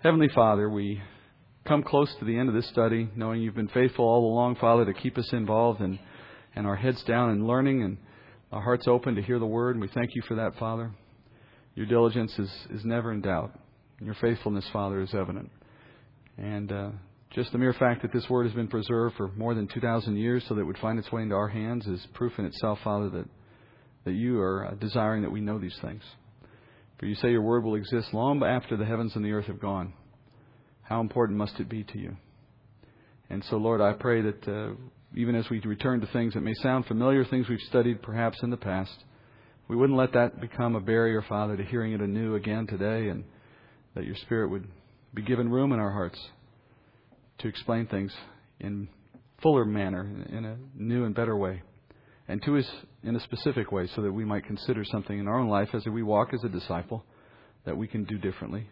Heavenly Father, we come close to the end of this study, knowing you've been faithful all along, Father, to keep us involved and, and our heads down and learning and our hearts open to hear the word. And we thank you for that, Father. Your diligence is, is never in doubt. And Your faithfulness, Father, is evident. And uh, just the mere fact that this word has been preserved for more than 2,000 years so that it would find its way into our hands is proof in itself, Father, that, that you are uh, desiring that we know these things. For you say your word will exist long after the heavens and the earth have gone. How important must it be to you? And so, Lord, I pray that uh, even as we return to things that may sound familiar, things we've studied perhaps in the past, we wouldn't let that become a barrier, Father, to hearing it anew again today, and that your Spirit would be given room in our hearts to explain things in fuller manner, in a new and better way, and to us in a specific way, so that we might consider something in our own life as we walk as a disciple that we can do differently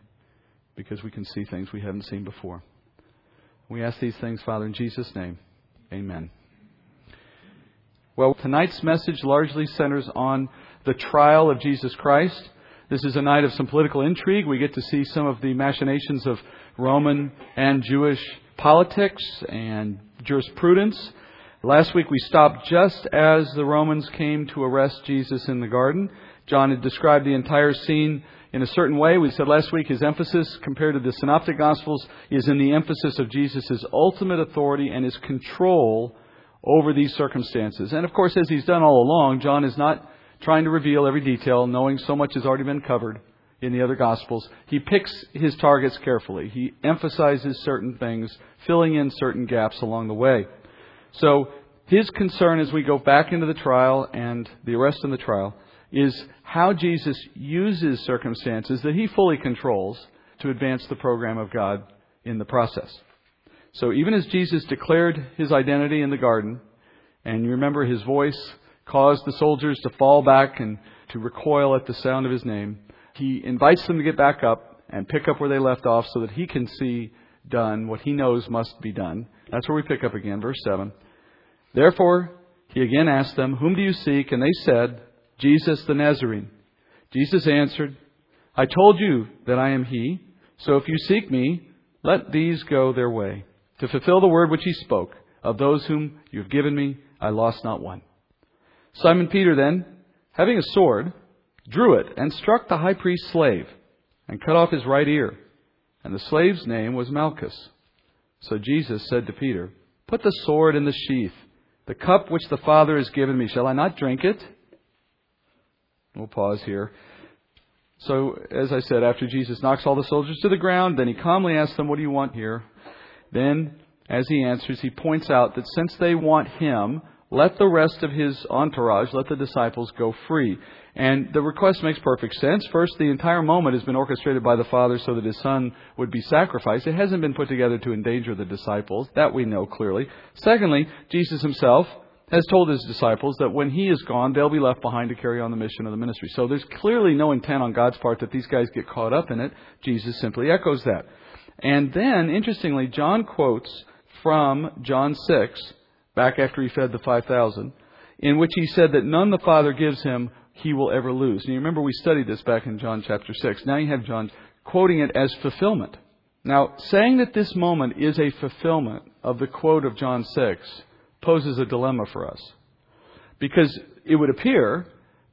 because we can see things we haven't seen before. We ask these things, Father, in Jesus' name. Amen. Well, tonight's message largely centers on the trial of Jesus Christ. This is a night of some political intrigue. We get to see some of the machinations of Roman and Jewish politics and jurisprudence. Last week we stopped just as the Romans came to arrest Jesus in the garden. John had described the entire scene in a certain way. We said last week his emphasis compared to the Synoptic Gospels is in the emphasis of Jesus' ultimate authority and his control over these circumstances. And of course, as he's done all along, John is not trying to reveal every detail, knowing so much has already been covered in the other Gospels. He picks his targets carefully. He emphasizes certain things, filling in certain gaps along the way. So, his concern as we go back into the trial and the arrest and the trial is how Jesus uses circumstances that he fully controls to advance the program of God in the process. So even as Jesus declared his identity in the garden, and you remember his voice caused the soldiers to fall back and to recoil at the sound of his name, he invites them to get back up and pick up where they left off so that he can see done what he knows must be done. That's where we pick up again, verse 7. Therefore, he again asked them, Whom do you seek? And they said, Jesus the Nazarene. Jesus answered, I told you that I am he. So if you seek me, let these go their way. To fulfill the word which he spoke, of those whom you have given me, I lost not one. Simon Peter then, having a sword, drew it and struck the high priest's slave and cut off his right ear. And the slave's name was Malchus. So Jesus said to Peter, Put the sword in the sheath. The cup which the Father has given me, shall I not drink it? We'll pause here. So, as I said, after Jesus knocks all the soldiers to the ground, then he calmly asks them, What do you want here? Then, as he answers, he points out that since they want him, let the rest of his entourage, let the disciples go free. And the request makes perfect sense. First, the entire moment has been orchestrated by the Father so that his Son would be sacrificed. It hasn't been put together to endanger the disciples. That we know clearly. Secondly, Jesus himself has told his disciples that when he is gone, they'll be left behind to carry on the mission of the ministry. So there's clearly no intent on God's part that these guys get caught up in it. Jesus simply echoes that. And then, interestingly, John quotes from John 6, back after he fed the 5,000, in which he said that none the Father gives him he will ever lose. And you remember we studied this back in John chapter 6. Now you have John quoting it as fulfillment. Now, saying that this moment is a fulfillment of the quote of John 6 poses a dilemma for us. Because it would appear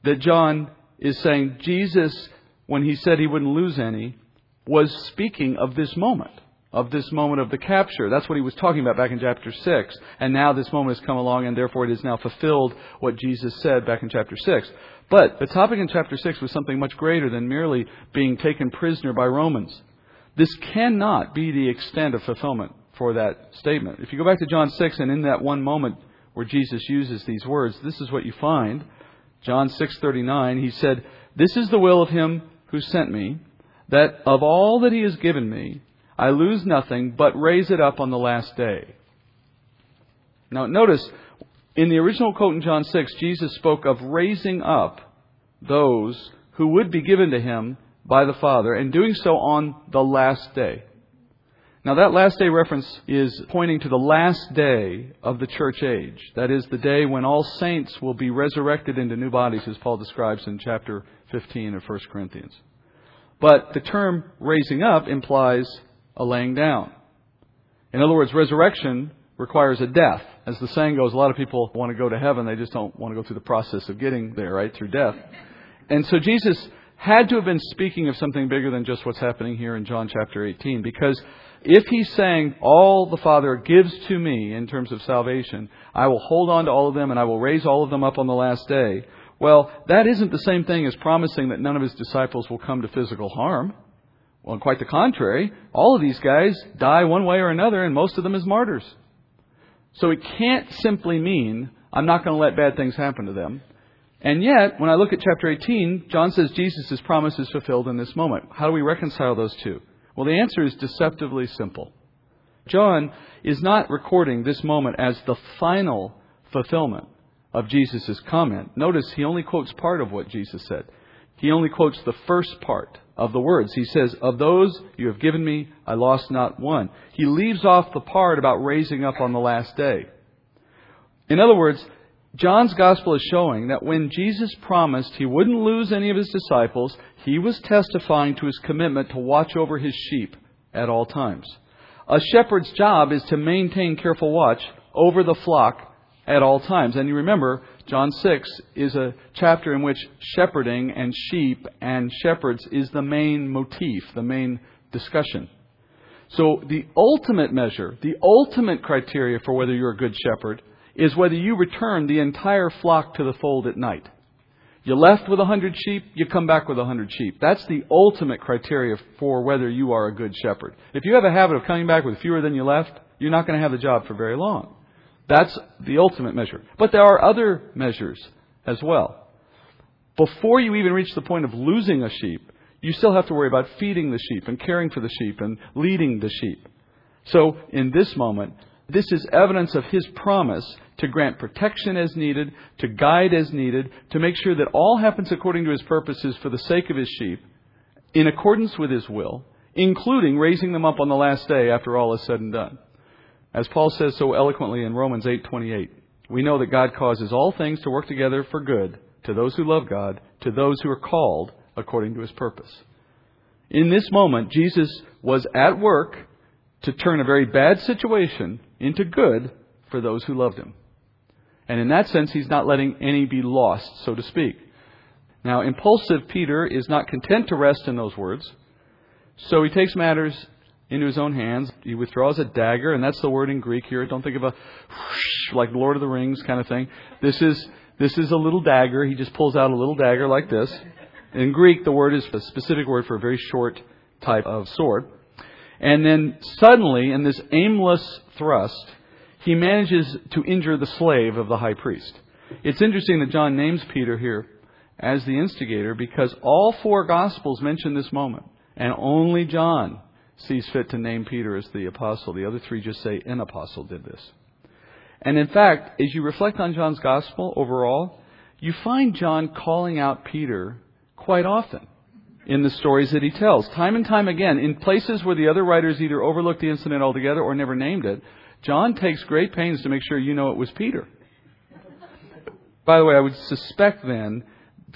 that John is saying Jesus, when he said he wouldn't lose any, was speaking of this moment, of this moment of the capture. That's what he was talking about back in chapter 6. And now this moment has come along, and therefore it is now fulfilled what Jesus said back in chapter 6. But the topic in chapter 6 was something much greater than merely being taken prisoner by Romans. This cannot be the extent of fulfillment for that statement. If you go back to John 6 and in that one moment where Jesus uses these words, this is what you find. John 6:39, he said, "This is the will of him who sent me, that of all that he has given me, I lose nothing but raise it up on the last day." Now notice in the original quote in John 6, Jesus spoke of raising up those who would be given to him by the Father and doing so on the last day. Now, that last day reference is pointing to the last day of the church age. That is, the day when all saints will be resurrected into new bodies, as Paul describes in chapter 15 of 1 Corinthians. But the term raising up implies a laying down. In other words, resurrection requires a death. As the saying goes, a lot of people want to go to heaven, they just don't want to go through the process of getting there, right, through death. And so Jesus had to have been speaking of something bigger than just what's happening here in John chapter 18, because if he's saying, All the Father gives to me in terms of salvation, I will hold on to all of them and I will raise all of them up on the last day, well, that isn't the same thing as promising that none of his disciples will come to physical harm. Well, quite the contrary. All of these guys die one way or another, and most of them as martyrs. So it can't simply mean I'm not going to let bad things happen to them. And yet, when I look at chapter 18, John says Jesus' promise is fulfilled in this moment. How do we reconcile those two? Well, the answer is deceptively simple. John is not recording this moment as the final fulfillment of Jesus' comment. Notice he only quotes part of what Jesus said. He only quotes the first part of the words. He says, Of those you have given me, I lost not one. He leaves off the part about raising up on the last day. In other words, John's gospel is showing that when Jesus promised he wouldn't lose any of his disciples, he was testifying to his commitment to watch over his sheep at all times. A shepherd's job is to maintain careful watch over the flock at all times. And you remember, John 6 is a chapter in which shepherding and sheep and shepherds is the main motif, the main discussion. So the ultimate measure, the ultimate criteria for whether you're a good shepherd is whether you return the entire flock to the fold at night. You left with a hundred sheep, you come back with a hundred sheep. That's the ultimate criteria for whether you are a good shepherd. If you have a habit of coming back with fewer than you left, you're not going to have the job for very long. That's the ultimate measure. But there are other measures as well. Before you even reach the point of losing a sheep, you still have to worry about feeding the sheep and caring for the sheep and leading the sheep. So, in this moment, this is evidence of his promise to grant protection as needed, to guide as needed, to make sure that all happens according to his purposes for the sake of his sheep, in accordance with his will, including raising them up on the last day after all is said and done. As Paul says so eloquently in Romans 8:28, we know that God causes all things to work together for good to those who love God, to those who are called according to his purpose. In this moment, Jesus was at work to turn a very bad situation into good for those who loved him. And in that sense, he's not letting any be lost, so to speak. Now, impulsive Peter is not content to rest in those words, so he takes matters into his own hands. He withdraws a dagger, and that's the word in Greek here. Don't think of a whoosh, like Lord of the Rings kind of thing. This is this is a little dagger. He just pulls out a little dagger like this. In Greek, the word is a specific word for a very short type of sword. And then suddenly, in this aimless thrust, he manages to injure the slave of the high priest. It's interesting that John names Peter here as the instigator because all four Gospels mention this moment, and only John sees fit to name Peter as the apostle. The other three just say an apostle did this. And in fact, as you reflect on John's Gospel overall, you find John calling out Peter quite often in the stories that he tells. Time and time again, in places where the other writers either overlooked the incident altogether or never named it, John takes great pains to make sure you know it was Peter. By the way, I would suspect then,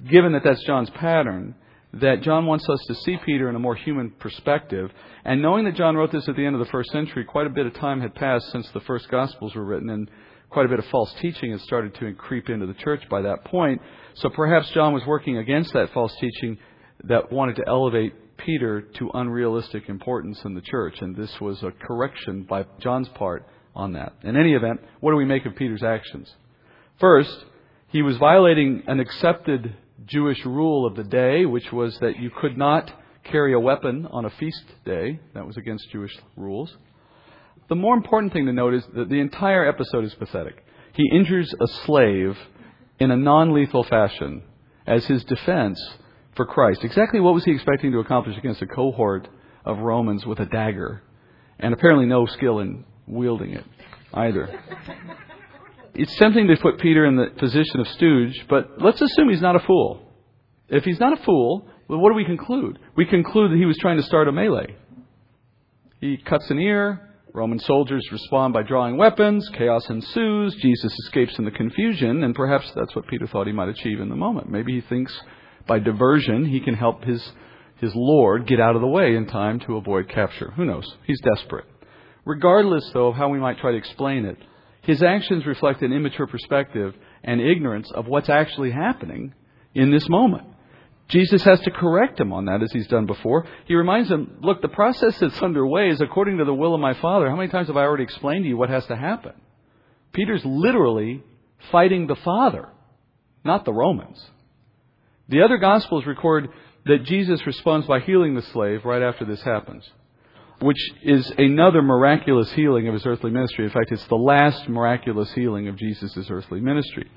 given that that's John's pattern, that John wants us to see Peter in a more human perspective. And knowing that John wrote this at the end of the first century, quite a bit of time had passed since the first Gospels were written, and quite a bit of false teaching had started to creep into the church by that point. So perhaps John was working against that false teaching that wanted to elevate Peter to unrealistic importance in the church, and this was a correction by John's part on that. In any event, what do we make of Peter's actions? First, he was violating an accepted Jewish rule of the day, which was that you could not carry a weapon on a feast day. That was against Jewish rules. The more important thing to note is that the entire episode is pathetic. He injures a slave in a non lethal fashion as his defense for Christ. Exactly what was he expecting to accomplish against a cohort of Romans with a dagger? And apparently no skill in wielding it either. It's tempting to put Peter in the position of stooge, but let's assume he's not a fool. If he's not a fool, well, what do we conclude? We conclude that he was trying to start a melee. He cuts an ear. Roman soldiers respond by drawing weapons. Chaos ensues. Jesus escapes in the confusion, and perhaps that's what Peter thought he might achieve in the moment. Maybe he thinks by diversion he can help his his Lord get out of the way in time to avoid capture. Who knows? He's desperate. Regardless, though, of how we might try to explain it, his actions reflect an immature perspective and ignorance of what's actually happening in this moment. Jesus has to correct him on that as he's done before. He reminds him, look, the process that's underway is according to the will of my Father. How many times have I already explained to you what has to happen? Peter's literally fighting the Father, not the Romans. The other Gospels record that Jesus responds by healing the slave right after this happens, which is another miraculous healing of his earthly ministry. In fact, it's the last miraculous healing of Jesus' earthly ministry.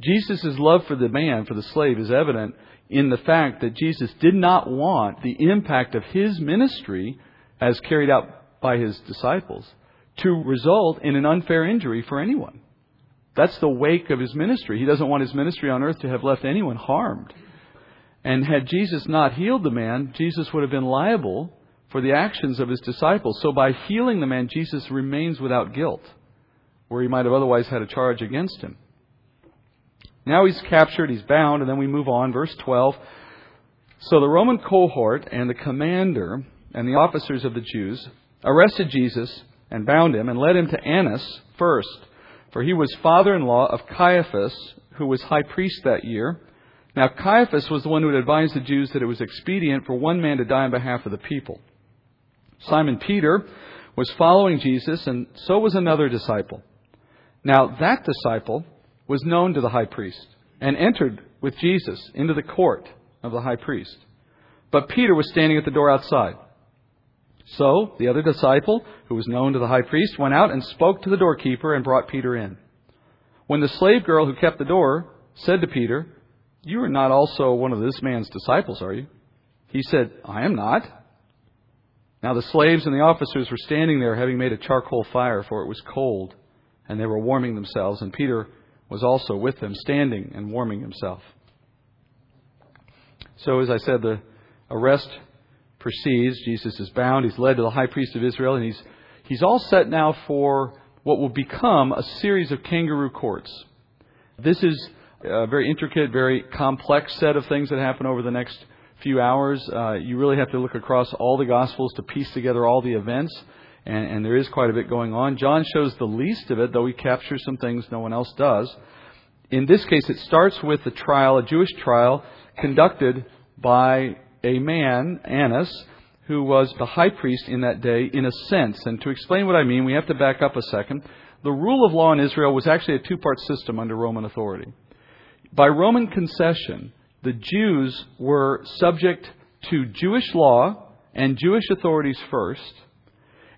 Jesus' love for the man, for the slave, is evident in the fact that Jesus did not want the impact of his ministry, as carried out by his disciples, to result in an unfair injury for anyone. That's the wake of his ministry. He doesn't want his ministry on earth to have left anyone harmed. And had Jesus not healed the man, Jesus would have been liable for the actions of his disciples. So by healing the man, Jesus remains without guilt, where he might have otherwise had a charge against him. Now he's captured, he's bound, and then we move on. Verse 12. So the Roman cohort and the commander and the officers of the Jews arrested Jesus and bound him and led him to Annas first, for he was father in law of Caiaphas, who was high priest that year. Now, Caiaphas was the one who had advised the Jews that it was expedient for one man to die on behalf of the people. Simon Peter was following Jesus, and so was another disciple. Now, that disciple was known to the high priest and entered with Jesus into the court of the high priest. But Peter was standing at the door outside. So the other disciple, who was known to the high priest, went out and spoke to the doorkeeper and brought Peter in. When the slave girl who kept the door said to Peter, You are not also one of this man's disciples, are you? He said, I am not. Now the slaves and the officers were standing there, having made a charcoal fire, for it was cold, and they were warming themselves, and Peter was also with them, standing and warming himself. So, as I said, the arrest proceeds. Jesus is bound. He's led to the high priest of Israel, and he's, he's all set now for what will become a series of kangaroo courts. This is a very intricate, very complex set of things that happen over the next few hours. Uh, you really have to look across all the Gospels to piece together all the events, and, and there is quite a bit going on. John shows the least of it, though he captures some things no one else does. In this case, it starts with a trial, a Jewish trial, conducted by a man, Annas, who was the high priest in that day in a sense. And to explain what I mean, we have to back up a second. The rule of law in Israel was actually a two part system under Roman authority. By Roman concession, the Jews were subject to Jewish law and Jewish authorities first,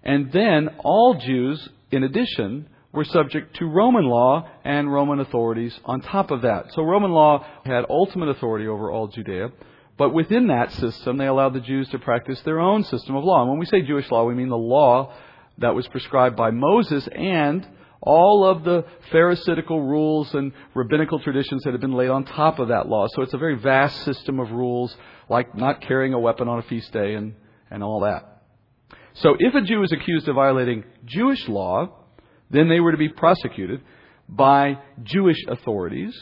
and then all Jews, in addition, were subject to Roman law and Roman authorities on top of that. So Roman law had ultimate authority over all Judea. But within that system, they allowed the Jews to practice their own system of law. And when we say Jewish law, we mean the law that was prescribed by Moses and all of the Pharisaical rules and rabbinical traditions that had been laid on top of that law. So it's a very vast system of rules, like not carrying a weapon on a feast day and, and all that. So if a Jew is accused of violating Jewish law, then they were to be prosecuted by Jewish authorities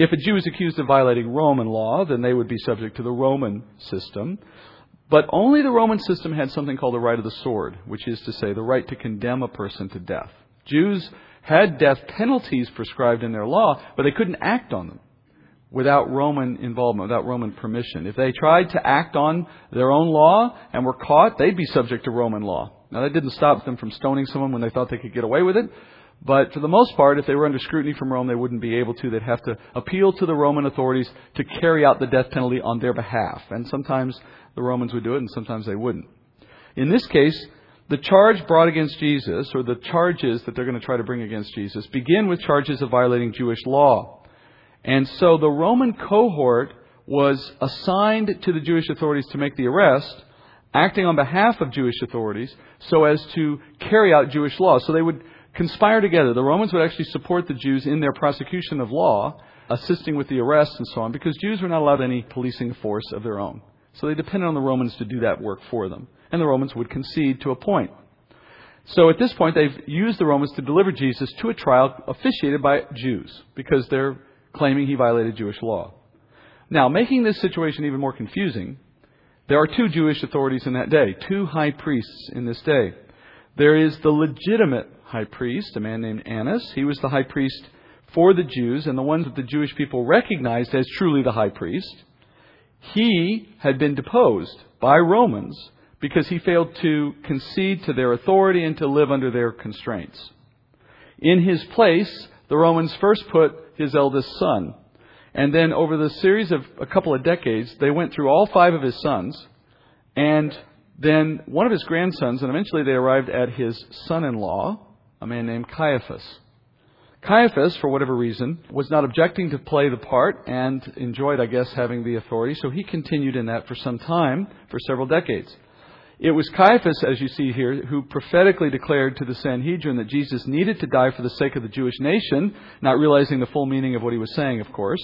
if a Jew is accused of violating Roman law, then they would be subject to the Roman system. But only the Roman system had something called the right of the sword, which is to say, the right to condemn a person to death. Jews had death penalties prescribed in their law, but they couldn't act on them without Roman involvement, without Roman permission. If they tried to act on their own law and were caught, they'd be subject to Roman law. Now, that didn't stop them from stoning someone when they thought they could get away with it, but for the most part, if they were under scrutiny from Rome, they wouldn't be able to. They'd have to appeal to the Roman authorities to carry out the death penalty on their behalf. And sometimes the Romans would do it, and sometimes they wouldn't. In this case, the charge brought against Jesus, or the charges that they're going to try to bring against Jesus, begin with charges of violating Jewish law. And so the Roman cohort was assigned to the Jewish authorities to make the arrest, acting on behalf of Jewish authorities, so as to carry out Jewish law. So they would conspire together. The Romans would actually support the Jews in their prosecution of law, assisting with the arrests and so on, because Jews were not allowed any policing force of their own. So they depended on the Romans to do that work for them. And the Romans would concede to a point. So at this point, they've used the Romans to deliver Jesus to a trial officiated by Jews, because they're claiming he violated Jewish law. Now, making this situation even more confusing, There are two Jewish authorities in that day, two high priests in this day. There is the legitimate high priest, a man named Annas. He was the high priest for the Jews and the one that the Jewish people recognized as truly the high priest. He had been deposed by Romans because he failed to concede to their authority and to live under their constraints. In his place, the Romans first put his eldest son. And then over the series of a couple of decades, they went through all five of his sons and then one of his grandsons, and eventually they arrived at his son in law, a man named Caiaphas. Caiaphas, for whatever reason, was not objecting to play the part and enjoyed, I guess, having the authority, so he continued in that for some time, for several decades. It was Caiaphas, as you see here, who prophetically declared to the Sanhedrin that Jesus needed to die for the sake of the Jewish nation, not realizing the full meaning of what he was saying, of course.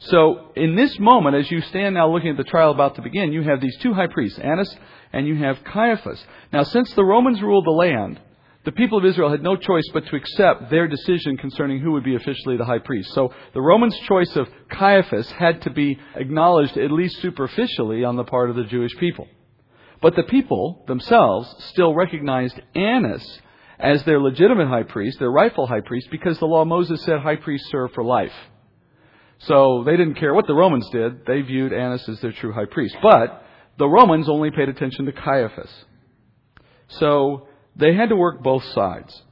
So, in this moment, as you stand now looking at the trial about to begin, you have these two high priests, Annas and you have Caiaphas. Now, since the Romans ruled the land, the people of Israel had no choice but to accept their decision concerning who would be officially the high priest. So the Romans' choice of Caiaphas had to be acknowledged at least superficially on the part of the Jewish people. But the people themselves still recognized Annas as their legitimate high priest, their rightful high priest, because the law of Moses said high priests serve for life. So they didn't care what the Romans did. They viewed Annas as their true high priest. But the Romans only paid attention to Caiaphas. So they had to work both sides.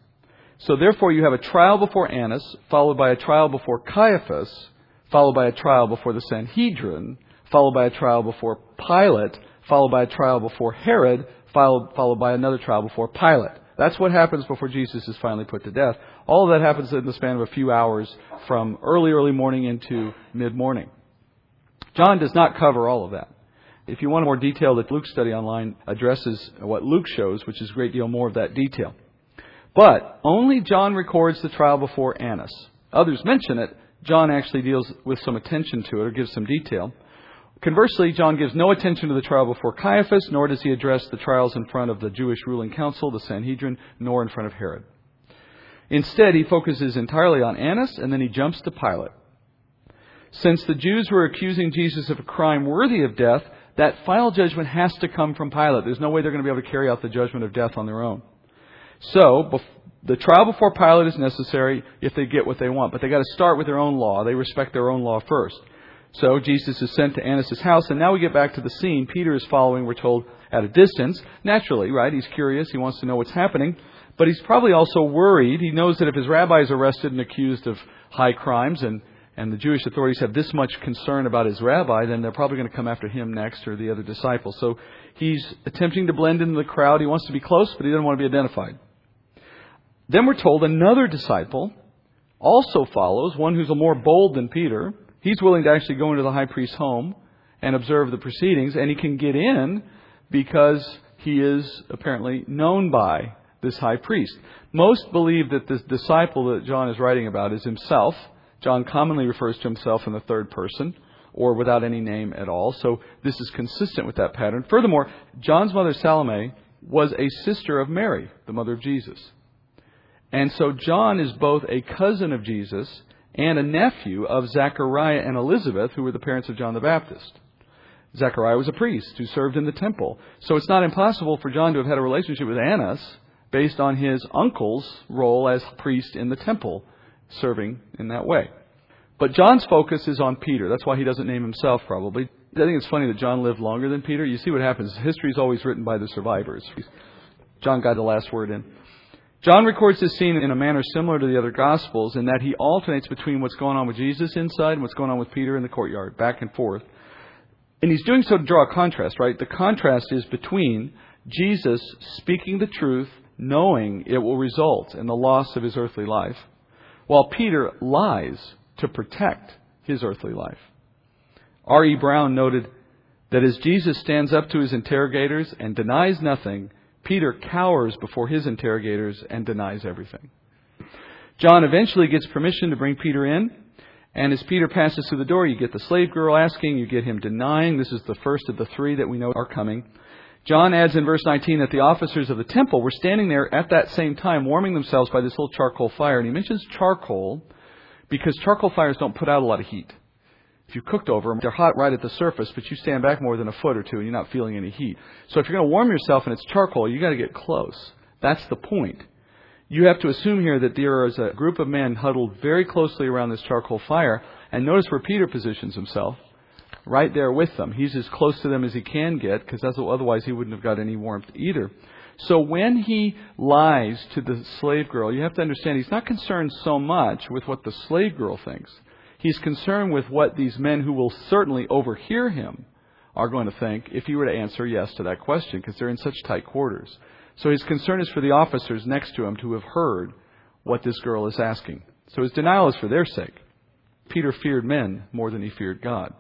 So therefore you have a trial before Annas, followed by a trial before Caiaphas, followed by a trial before the Sanhedrin, followed by a trial before Pilate, followed by a trial before Herod, followed, followed by another trial before Pilate. That's what happens before Jesus is finally put to death. All of that happens in the span of a few hours from early, early morning into mid morning. John does not cover all of that. If you want a more detail, the Luke study online addresses what Luke shows, which is a great deal more of that detail. But only John records the trial before Annas. Others mention it. John actually deals with some attention to it or gives some detail. Conversely, John gives no attention to the trial before Caiaphas, nor does he address the trials in front of the Jewish ruling council, the Sanhedrin, nor in front of Herod. Instead, he focuses entirely on Annas, and then he jumps to Pilate. Since the Jews were accusing Jesus of a crime worthy of death, that final judgment has to come from Pilate. There's no way they're going to be able to carry out the judgment of death on their own. So, the trial before Pilate is necessary if they get what they want, but they've got to start with their own law. They respect their own law first. So Jesus is sent to Annas' house, and now we get back to the scene. Peter is following, we're told, at a distance. Naturally, right? He's curious. He wants to know what's happening. But he's probably also worried. He knows that if his rabbi is arrested and accused of high crimes, and, and the Jewish authorities have this much concern about his rabbi, then they're probably going to come after him next or the other disciples. So he's attempting to blend into the crowd. He wants to be close, but he doesn't want to be identified. Then we're told another disciple also follows, one who's a more bold than Peter He's willing to actually go into the high priest's home and observe the proceedings, and he can get in because he is apparently known by this high priest. Most believe that this disciple that John is writing about is himself. John commonly refers to himself in the third person or without any name at all. So this is consistent with that pattern. Furthermore, John's mother Salome was a sister of Mary, the mother of Jesus. And so John is both a cousin of Jesus and a nephew of Zechariah and Elizabeth, who were the parents of John the Baptist. Zechariah was a priest who served in the temple. So it's not impossible for John to have had a relationship with Annas based on his uncle's role as priest in the temple, serving in that way. But John's focus is on Peter. That's why he doesn't name himself, probably. I think it's funny that John lived longer than Peter. You see what happens. History is always written by the survivors. John got the last word in. John records this scene in a manner similar to the other Gospels in that he alternates between what's going on with Jesus inside and what's going on with Peter in the courtyard, back and forth. And he's doing so to draw a contrast, right? The contrast is between Jesus speaking the truth, knowing it will result in the loss of his earthly life, while Peter lies to protect his earthly life. R.E. Brown noted that as Jesus stands up to his interrogators and denies nothing, Peter cowers before his interrogators and denies everything. John eventually gets permission to bring Peter in, and as Peter passes through the door, you get the slave girl asking, you get him denying. This is the first of the three that we know are coming. John adds in verse 19 that the officers of the temple were standing there at that same time warming themselves by this little charcoal fire. And he mentions charcoal because charcoal fires don't put out a lot of heat. If you cooked over them, they're hot right at the surface, but you stand back more than a foot or two and you're not feeling any heat. So if you're going to warm yourself and it's charcoal, you got to get close. That's the point. You have to assume here that there is a group of men huddled very closely around this charcoal fire, and notice where Peter positions himself. Right there with them. He's as close to them as he can get, because otherwise he wouldn't have got any warmth either. So when he lies to the slave girl, you have to understand he's not concerned so much with what the slave girl thinks. He's concerned with what these men who will certainly overhear him are going to think if he were to answer yes to that question, because they're in such tight quarters. So his concern is for the officers next to him to have heard what this girl is asking. So his denial is for their sake. Peter feared men more than he feared God.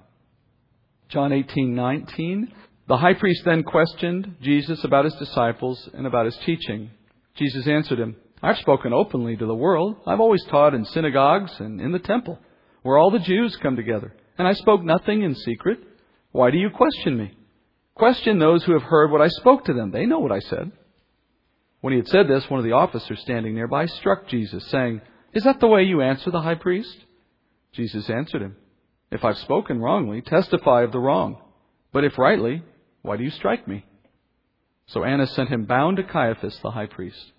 John 18:19 The high priest then questioned Jesus about his disciples and about his teaching. Jesus answered him, I've spoken openly to the world. I've always taught in synagogues and in the temple, where all the Jews come together. And I spoke nothing in secret. Why do you question me? Question those who have heard what I spoke to them. They know what I said. When he had said this, one of the officers standing nearby struck Jesus, saying, Is that the way you answer the high priest? Jesus answered him, If I've spoken wrongly, testify of the wrong. But if rightly, why do you strike me? So Annas sent him bound to Caiaphas, the high priest.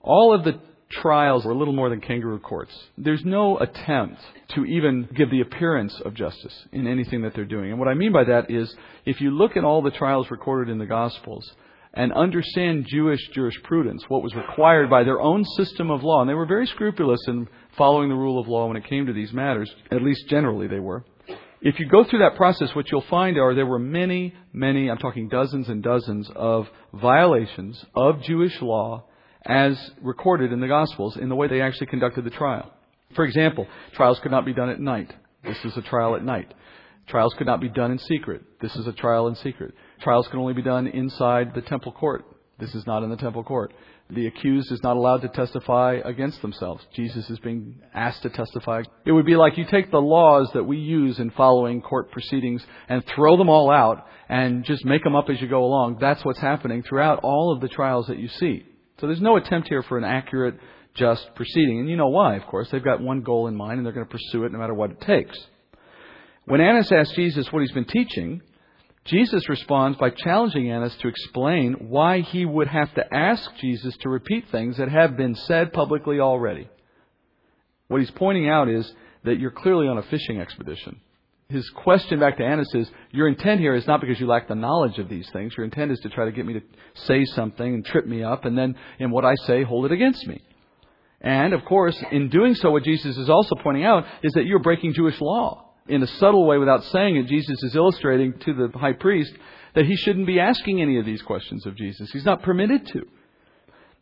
All of the trials were a little more than kangaroo courts. There's no attempt to even give the appearance of justice in anything that they're doing. And what I mean by that is, if you look at all the trials recorded in the Gospels, and understand Jewish jurisprudence, what was required by their own system of law. And they were very scrupulous in following the rule of law when it came to these matters, at least generally they were. If you go through that process, what you'll find are there were many, many, I'm talking dozens and dozens of violations of Jewish law as recorded in the Gospels in the way they actually conducted the trial. For example, trials could not be done at night. This is a trial at night. Trials could not be done in secret. This is a trial in secret. Trials can only be done inside the temple court. This is not in the temple court. The accused is not allowed to testify against themselves. Jesus is being asked to testify. It would be like you take the laws that we use in following court proceedings and throw them all out and just make them up as you go along. That's what's happening throughout all of the trials that you see. So there's no attempt here for an accurate, just proceeding. And you know why, of course. They've got one goal in mind and they're going to pursue it no matter what it takes. When Annas asked Jesus what he's been teaching, Jesus responds by challenging Annas to explain why he would have to ask Jesus to repeat things that have been said publicly already. What he's pointing out is that you're clearly on a fishing expedition. His question back to Annas is, Your intent here is not because you lack the knowledge of these things. Your intent is to try to get me to say something and trip me up, and then in what I say, hold it against me. And, of course, in doing so, what Jesus is also pointing out is that you're breaking Jewish law in a subtle way, without saying it, Jesus is illustrating to the high priest that he shouldn't be asking any of these questions of Jesus. He's not permitted to.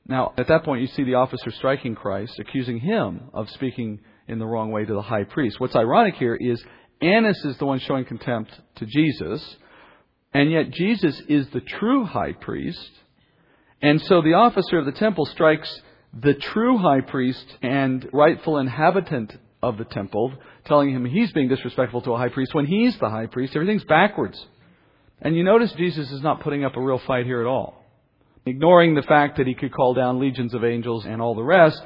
Now, at that point, you see the officer striking Christ, accusing him of speaking in the wrong way to the high priest. What's ironic here is Annas is the one showing contempt to Jesus, and yet Jesus is the true high priest. And so the officer of the temple strikes the true high priest and rightful inhabitant of the temple, telling him he's being disrespectful to a high priest when he's the high priest. Everything's backwards. And you notice Jesus is not putting up a real fight here at all. Ignoring the fact that he could call down legions of angels and all the rest,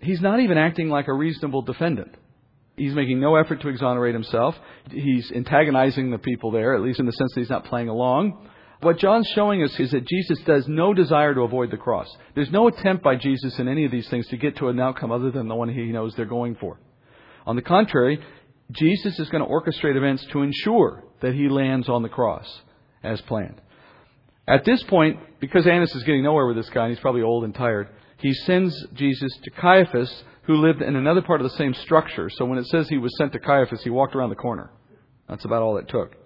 he's not even acting like a reasonable defendant. He's making no effort to exonerate himself. He's antagonizing the people there, at least in the sense that he's not playing along. What John's showing us is that Jesus does no desire to avoid the cross. There's no attempt by Jesus in any of these things to get to an outcome other than the one he knows they're going for. On the contrary, Jesus is going to orchestrate events to ensure that he lands on the cross as planned. At this point, because Annas is getting nowhere with this guy, and he's probably old and tired, he sends Jesus to Caiaphas, who lived in another part of the same structure. So when it says he was sent to Caiaphas, he walked around the corner. That's about all it took.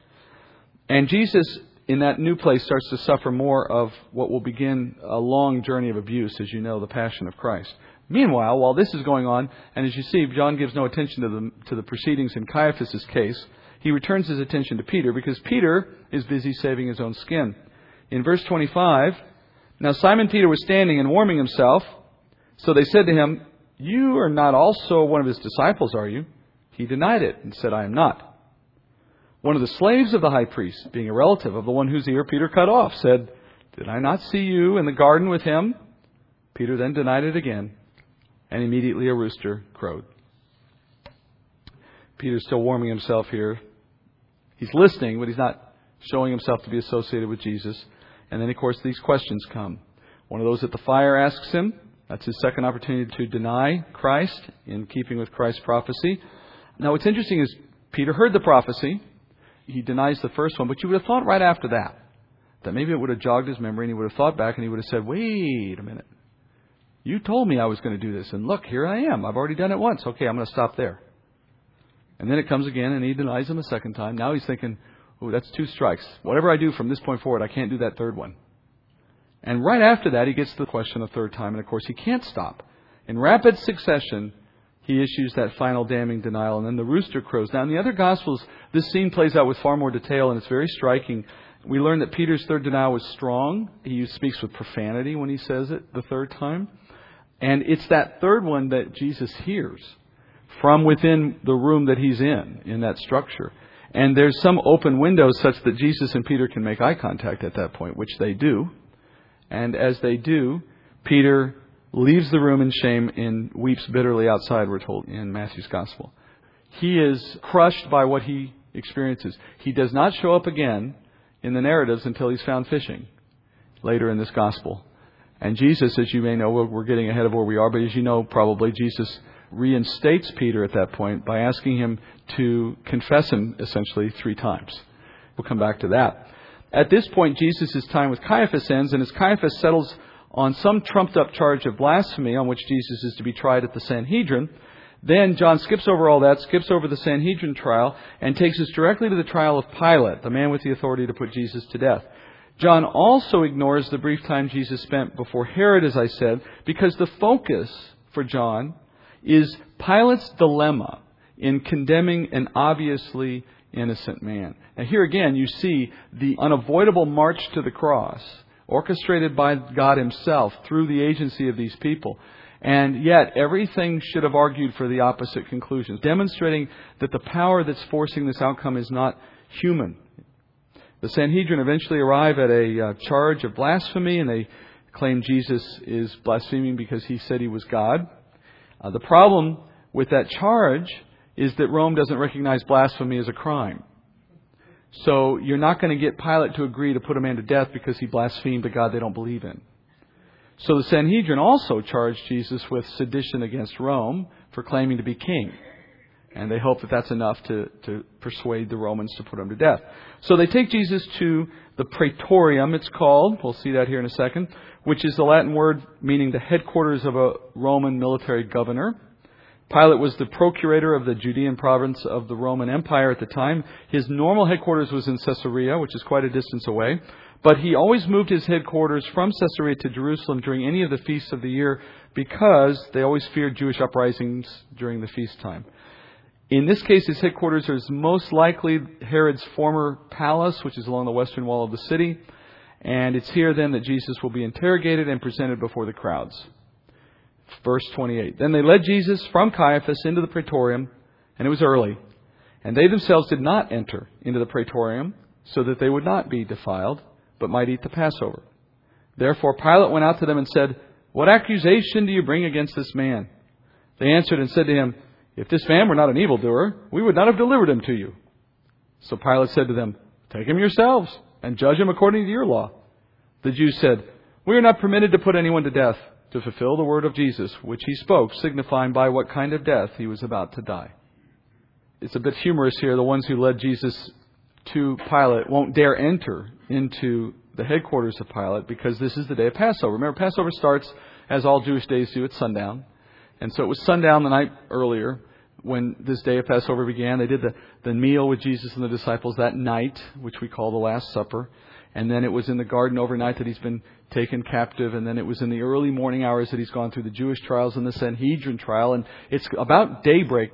And Jesus, in that new place, starts to suffer more of what will begin a long journey of abuse, as you know, the passion of Christ. Meanwhile, while this is going on, and as you see, John gives no attention to the, to the proceedings in Caiaphas' case, he returns his attention to Peter because Peter is busy saving his own skin. In verse 25, now Simon Peter was standing and warming himself, so they said to him, You are not also one of his disciples, are you? He denied it and said, I am not. One of the slaves of the high priest, being a relative of the one whose ear Peter cut off, said, Did I not see you in the garden with him? Peter then denied it again and immediately a rooster crowed. Peter's still warming himself here. He's listening, but he's not showing himself to be associated with Jesus. And then, of course, these questions come. One of those at the fire asks him. That's his second opportunity to deny Christ in keeping with Christ's prophecy. Now, what's interesting is Peter heard the prophecy. He denies the first one, but you would have thought right after that that maybe it would have jogged his memory and he would have thought back and he would have said, wait a minute. You told me I was going to do this, and look, here I am. I've already done it once. Okay, I'm going to stop there. And then it comes again, and he denies him a second time. Now he's thinking, oh, that's two strikes. Whatever I do from this point forward, I can't do that third one. And right after that, he gets to the question a third time, and of course, he can't stop. In rapid succession, he issues that final damning denial, and then the rooster crows. Now, in the other Gospels, this scene plays out with far more detail, and it's very striking. We learn that Peter's third denial was strong. He speaks with profanity when he says it the third time. And it's that third one that Jesus hears from within the room that he's in, in that structure. And there's some open windows such that Jesus and Peter can make eye contact at that point, which they do. And as they do, Peter leaves the room in shame and weeps bitterly outside, we're told in Matthew's Gospel. He is crushed by what he experiences. He does not show up again in the narratives until he's found fishing later in this Gospel. And Jesus, as you may know, we're getting ahead of where we are, but as you know, probably, Jesus reinstates Peter at that point by asking him to confess him essentially three times. We'll come back to that. At this point, Jesus' time with Caiaphas ends, and as Caiaphas settles on some trumped up charge of blasphemy on which Jesus is to be tried at the Sanhedrin, then John skips over all that, skips over the Sanhedrin trial, and takes us directly to the trial of Pilate, the man with the authority to put Jesus to death. John also ignores the brief time Jesus spent before Herod, as I said, because the focus for John is Pilate's dilemma in condemning an obviously innocent man. Now, here again, you see the unavoidable march to the cross, orchestrated by God Himself through the agency of these people. And yet, everything should have argued for the opposite conclusion, demonstrating that the power that's forcing this outcome is not human. The Sanhedrin eventually arrive at a uh, charge of blasphemy, and they claim Jesus is blaspheming because he said he was God. Uh, the problem with that charge is that Rome doesn't recognize blasphemy as a crime. So you're not going to get Pilate to agree to put a man to death because he blasphemed a God they don't believe in. So the Sanhedrin also charged Jesus with sedition against Rome for claiming to be king. And they hope that that's enough to, to persuade the Romans to put him to death. So they take Jesus to the praetorium, it's called. We'll see that here in a second, which is the Latin word meaning the headquarters of a Roman military governor. Pilate was the procurator of the Judean province of the Roman Empire at the time. His normal headquarters was in Caesarea, which is quite a distance away. But he always moved his headquarters from Caesarea to Jerusalem during any of the feasts of the year because they always feared Jewish uprisings during the feast time. In this case, his headquarters is most likely Herod's former palace, which is along the western wall of the city. And it's here then that Jesus will be interrogated and presented before the crowds. Verse 28. Then they led Jesus from Caiaphas into the praetorium, and it was early. And they themselves did not enter into the praetorium, so that they would not be defiled, but might eat the Passover. Therefore Pilate went out to them and said, What accusation do you bring against this man? They answered and said to him, If this man were not an evildoer, we would not have delivered him to you. So Pilate said to them, Take him yourselves and judge him according to your law. The Jews said, We are not permitted to put anyone to death to fulfill the word of Jesus, which he spoke, signifying by what kind of death he was about to die. It's a bit humorous here. The ones who led Jesus to Pilate won't dare enter into the headquarters of Pilate because this is the day of Passover. Remember, Passover starts, as all Jewish days do, at sundown. And so it was sundown the night earlier when this day of Passover began. They did the, the meal with Jesus and the disciples that night, which we call the Last Supper. And then it was in the garden overnight that he's been taken captive. And then it was in the early morning hours that he's gone through the Jewish trials and the Sanhedrin trial. And it's about daybreak.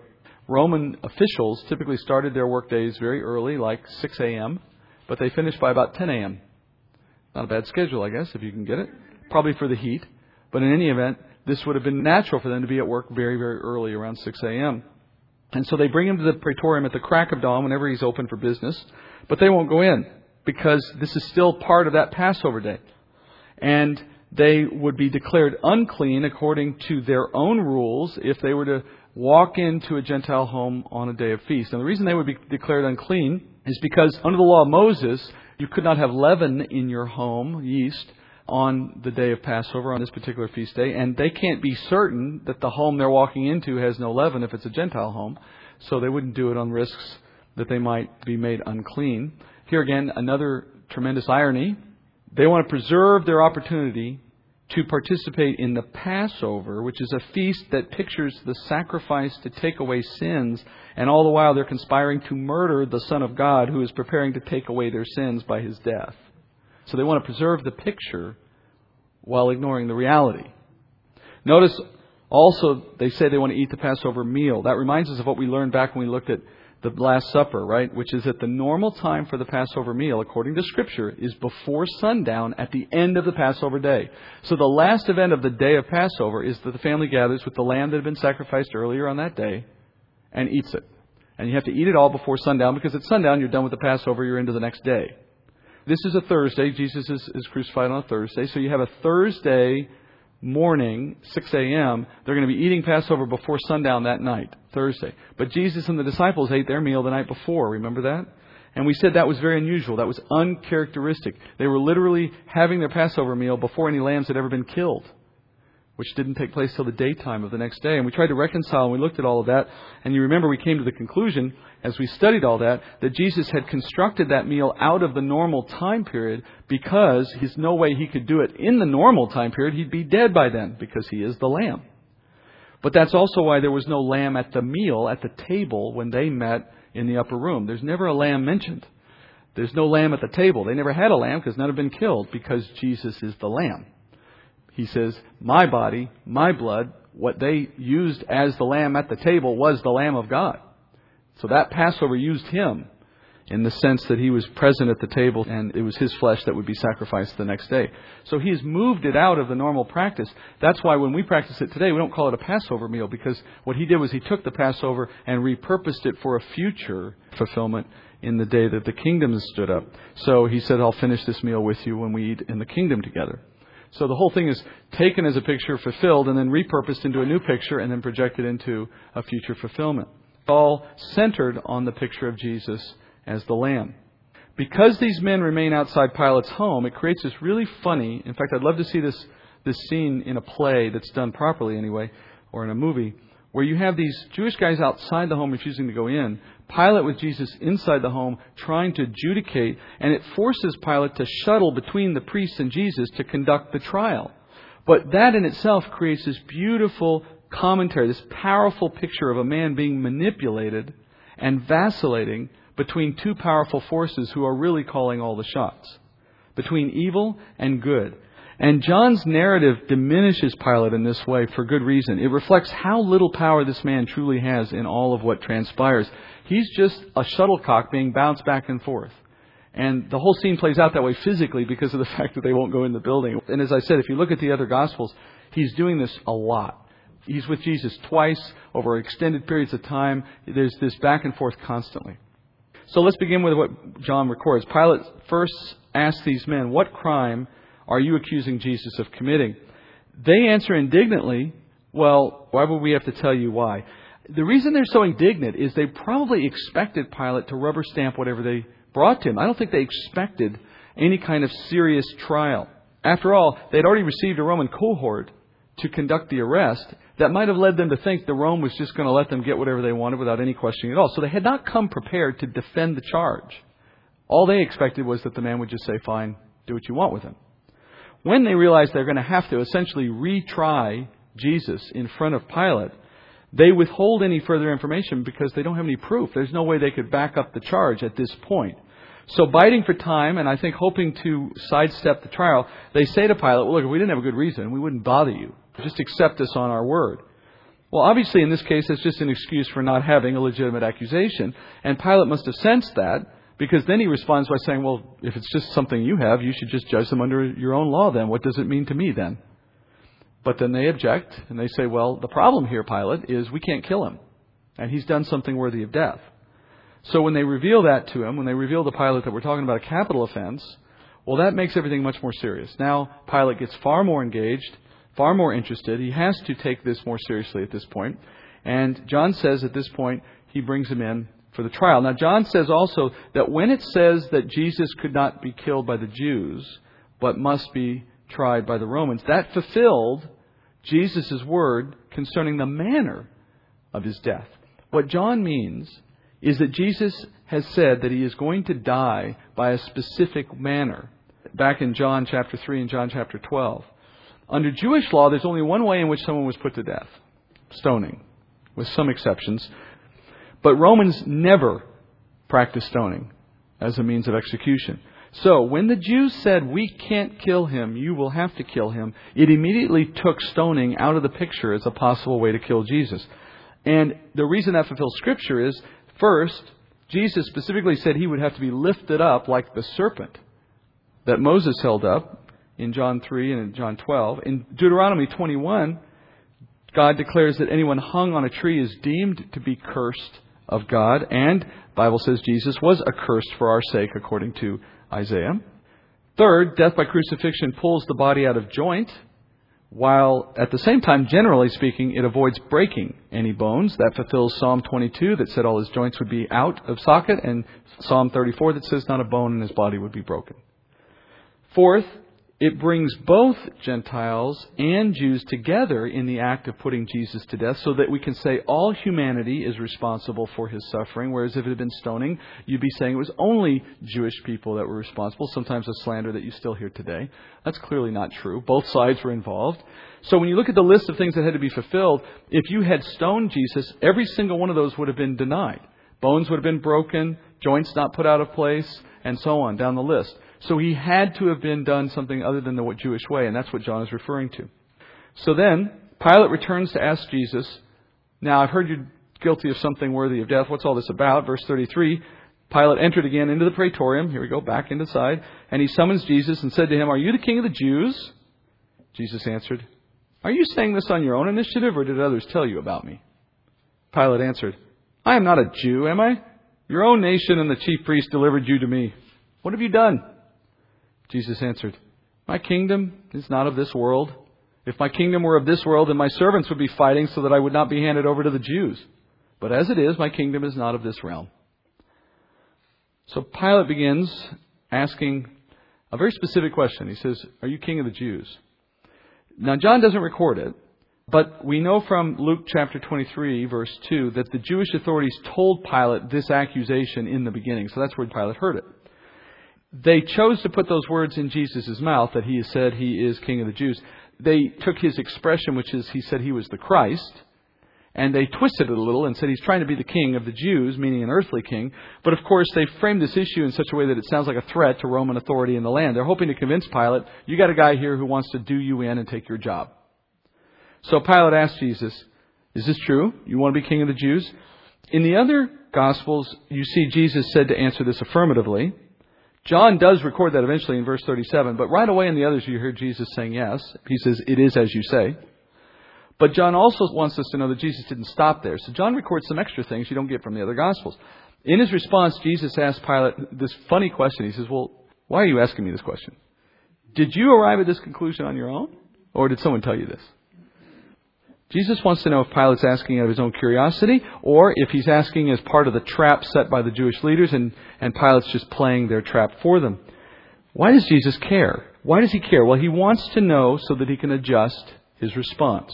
Roman officials typically started their work days very early, like 6 a.m., but they finished by about 10 a.m. Not a bad schedule, I guess, if you can get it. Probably for the heat. But in any event, this would have been natural for them to be at work very, very early, around 6 a.m. And so they bring him to the praetorium at the crack of dawn whenever he's open for business, but they won't go in because this is still part of that Passover day. And they would be declared unclean according to their own rules if they were to walk into a Gentile home on a day of feast. And the reason they would be declared unclean is because under the law of Moses, you could not have leaven in your home, yeast, on the day of Passover, on this particular feast day. And they can't be certain that the home they're walking into has no leaven if it's a Gentile home. So they wouldn't do it on risks that they might be made unclean. Here again, another tremendous irony. They want to preserve their opportunity to participate in the Passover, which is a feast that pictures the sacrifice to take away sins, and all the while they're conspiring to murder the Son of God who is preparing to take away their sins by his death. So they want to preserve the picture while ignoring the reality. Notice also they say they want to eat the Passover meal. That reminds us of what we learned back when we looked at the Last Supper, right? Which is that the normal time for the Passover meal, according to Scripture, is before sundown at the end of the Passover day. So the last event of the day of Passover is that the family gathers with the lamb that had been sacrificed earlier on that day and eats it. And you have to eat it all before sundown because at sundown you're done with the Passover, you're into the next day. This is a Thursday. Jesus is, is crucified on a Thursday. So you have a Thursday morning, 6 a.m., they're going to be eating Passover before sundown that night, Thursday. But Jesus and the disciples ate their meal the night before. Remember that? And we said that was very unusual. That was uncharacteristic. They were literally having their Passover meal before any lambs had ever been killed which didn't take place till the daytime of the next day. And we tried to reconcile and we looked at all of that. And you remember we came to the conclusion, as we studied all that, that Jesus had constructed that meal out of the normal time period because there's no way he could do it in the normal time period. He'd be dead by then because he is the Lamb. But that's also why there was no lamb at the meal, at the table, when they met in the upper room. There's never a lamb mentioned. There's no lamb at the table. They never had a lamb because none had been killed because Jesus is the lamb. He says, My body, my blood, what they used as the lamb at the table was the Lamb of God. So that Passover used him in the sense that he was present at the table and it was his flesh that would be sacrificed the next day. So he's moved it out of the normal practice. That's why when we practice it today, we don't call it a Passover meal because what he did was he took the Passover and repurposed it for a future fulfillment in the day that the kingdom stood up. So he said, I'll finish this meal with you when we eat in the kingdom together. So the whole thing is taken as a picture, fulfilled, and then repurposed into a new picture, and then projected into a future fulfillment. All centered on the picture of Jesus as the Lamb. Because these men remain outside Pilate's home, it creates this really funny. In fact, I'd love to see this this scene in a play that's done properly anyway, or in a movie, where you have these Jewish guys outside the home refusing to go in, Pilate with Jesus inside the home trying to adjudicate, and it forces Pilate to shuttle between the priests and Jesus to conduct the trial. But that in itself creates this beautiful commentary, this powerful picture of a man being manipulated and vacillating between two powerful forces who are really calling all the shots between evil and good. And John's narrative diminishes Pilate in this way for good reason. It reflects how little power this man truly has in all of what transpires. He's just a shuttlecock being bounced back and forth. And the whole scene plays out that way physically because of the fact that they won't go in the building. And as I said, if you look at the other Gospels, he's doing this a lot. He's with Jesus twice over extended periods of time. There's this back and forth constantly. So let's begin with what John records. Pilate first asks these men, What crime are you accusing Jesus of committing? They answer indignantly, Well, why would we have to tell you why? The reason they're so indignant is they probably expected Pilate to rubber stamp whatever they brought to him. I don't think they expected any kind of serious trial. After all, they'd already received a Roman cohort to conduct the arrest that might have led them to think the Rome was just going to let them get whatever they wanted without any questioning at all. So they had not come prepared to defend the charge. All they expected was that the man would just say, Fine, do what you want with him when they realize they're going to have to essentially retry Jesus in front of Pilate, they withhold any further information because they don't have any proof. There's no way they could back up the charge at this point. So, biding for time, and I think hoping to sidestep the trial, they say to Pilate, well, look, if we didn't have a good reason, we wouldn't bother you. Just accept us on our word. Well, obviously, in this case, it's just an excuse for not having a legitimate accusation, and Pilate must have sensed that because then he responds by saying, Well, if it's just something you have, you should just judge them under your own law then. What does it mean to me then? But then they object and they say, Well, the problem here, Pilate, is we can't kill him. And he's done something worthy of death. So when they reveal that to him, when they reveal to Pilate that we're talking about a capital offense, well, that makes everything much more serious. Now, Pilate gets far more engaged, far more interested. He has to take this more seriously at this point. And John says at this point, he brings him in for the trial. Now, John says also that when it says that Jesus could not be killed by the Jews, but must be tried by the Romans, that fulfilled Jesus' word concerning the manner of his death. What John means is that Jesus has said that he is going to die by a specific manner. Back in John chapter 3 and John chapter 12. Under Jewish law, there's only one way in which someone was put to death stoning, with some exceptions. But Romans never practiced stoning as a means of execution. So, when the Jews said, We can't kill him, you will have to kill him, it immediately took stoning out of the picture as a possible way to kill Jesus. And the reason that fulfills Scripture is, first, Jesus specifically said he would have to be lifted up like the serpent that Moses held up in John 3 and in John 12. In Deuteronomy 21, God declares that anyone hung on a tree is deemed to be cursed of God, and Bible says Jesus was accursed for our sake according to Isaiah. Third, death by crucifixion pulls the body out of joint, while at the same time, generally speaking, it avoids breaking any bones. That fulfills Psalm 22 that said all his joints would be out of socket, and Psalm 34 that says not a bone in his body would be broken. Fourth, it brings both Gentiles and Jews together in the act of putting Jesus to death so that we can say all humanity is responsible for his suffering, whereas if it had been stoning, you'd be saying it was only Jewish people that were responsible, sometimes a slander that you still hear today. That's clearly not true. Both sides were involved. So when you look at the list of things that had to be fulfilled, if you had stoned Jesus, every single one of those would have been denied. Bones would have been broken, joints not put out of place, and so on down the list. So he had to have been done something other than the Jewish way, and that's what John is referring to. So then, Pilate returns to ask Jesus, Now I've heard you're guilty of something worthy of death. What's all this about? Verse 33. Pilate entered again into the praetorium. Here we go, back inside. And he summons Jesus and said to him, Are you the king of the Jews? Jesus answered, Are you saying this on your own initiative, or did others tell you about me? Pilate answered, I am not a Jew, am I? Your own nation and the chief priest delivered you to me. What have you done? Jesus answered, My kingdom is not of this world. If my kingdom were of this world, then my servants would be fighting so that I would not be handed over to the Jews. But as it is, my kingdom is not of this realm. So Pilate begins asking a very specific question. He says, Are you king of the Jews? Now, John doesn't record it, but we know from Luke chapter 23, verse 2, that the Jewish authorities told Pilate this accusation in the beginning. So that's where Pilate heard it they chose to put those words in Jesus' mouth that he said he is King of the Jews. They took his expression, which is he said he was the Christ, and they twisted it a little and said he's trying to be the king of the Jews, meaning an earthly king. But of course, they framed this issue in such a way that it sounds like a threat to Roman authority in the land. They're hoping to convince Pilate, you got a guy here who wants to do you in and take your job. So Pilate asked Jesus, is this true? You want to be king of the Jews? In the other Gospels, you see Jesus said to answer this affirmatively. John does record that eventually in verse 37, but right away in the others you hear Jesus saying yes. He says, It is as you say. But John also wants us to know that Jesus didn't stop there. So John records some extra things you don't get from the other Gospels. In his response, Jesus asked Pilate this funny question. He says, Well, why are you asking me this question? Did you arrive at this conclusion on your own? Or did someone tell you this? Jesus wants to know if Pilate's asking out of his own curiosity or if he's asking as part of the trap set by the Jewish leaders and, and Pilate's just playing their trap for them. Why does Jesus care? Why does he care? Well, he wants to know so that he can adjust his response.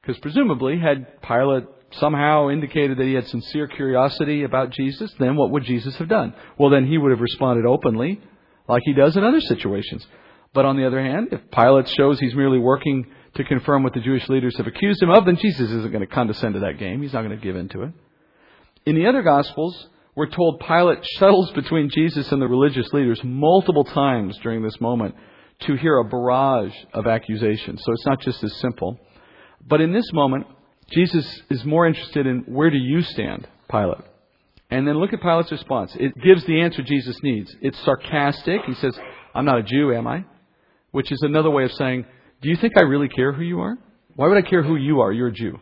Because presumably, had Pilate somehow indicated that he had sincere curiosity about Jesus, then what would Jesus have done? Well, then he would have responded openly, like he does in other situations. But on the other hand, if Pilate shows he's merely working to confirm what the Jewish leaders have accused him of, then Jesus isn't going to condescend to that game. He's not going to give in to it. In the other Gospels, we're told Pilate shuttles between Jesus and the religious leaders multiple times during this moment to hear a barrage of accusations. So it's not just as simple. But in this moment, Jesus is more interested in where do you stand, Pilate? And then look at Pilate's response. It gives the answer Jesus needs. It's sarcastic. He says, I'm not a Jew, am I? Which is another way of saying, do you think I really care who you are? Why would I care who you are? You're a Jew.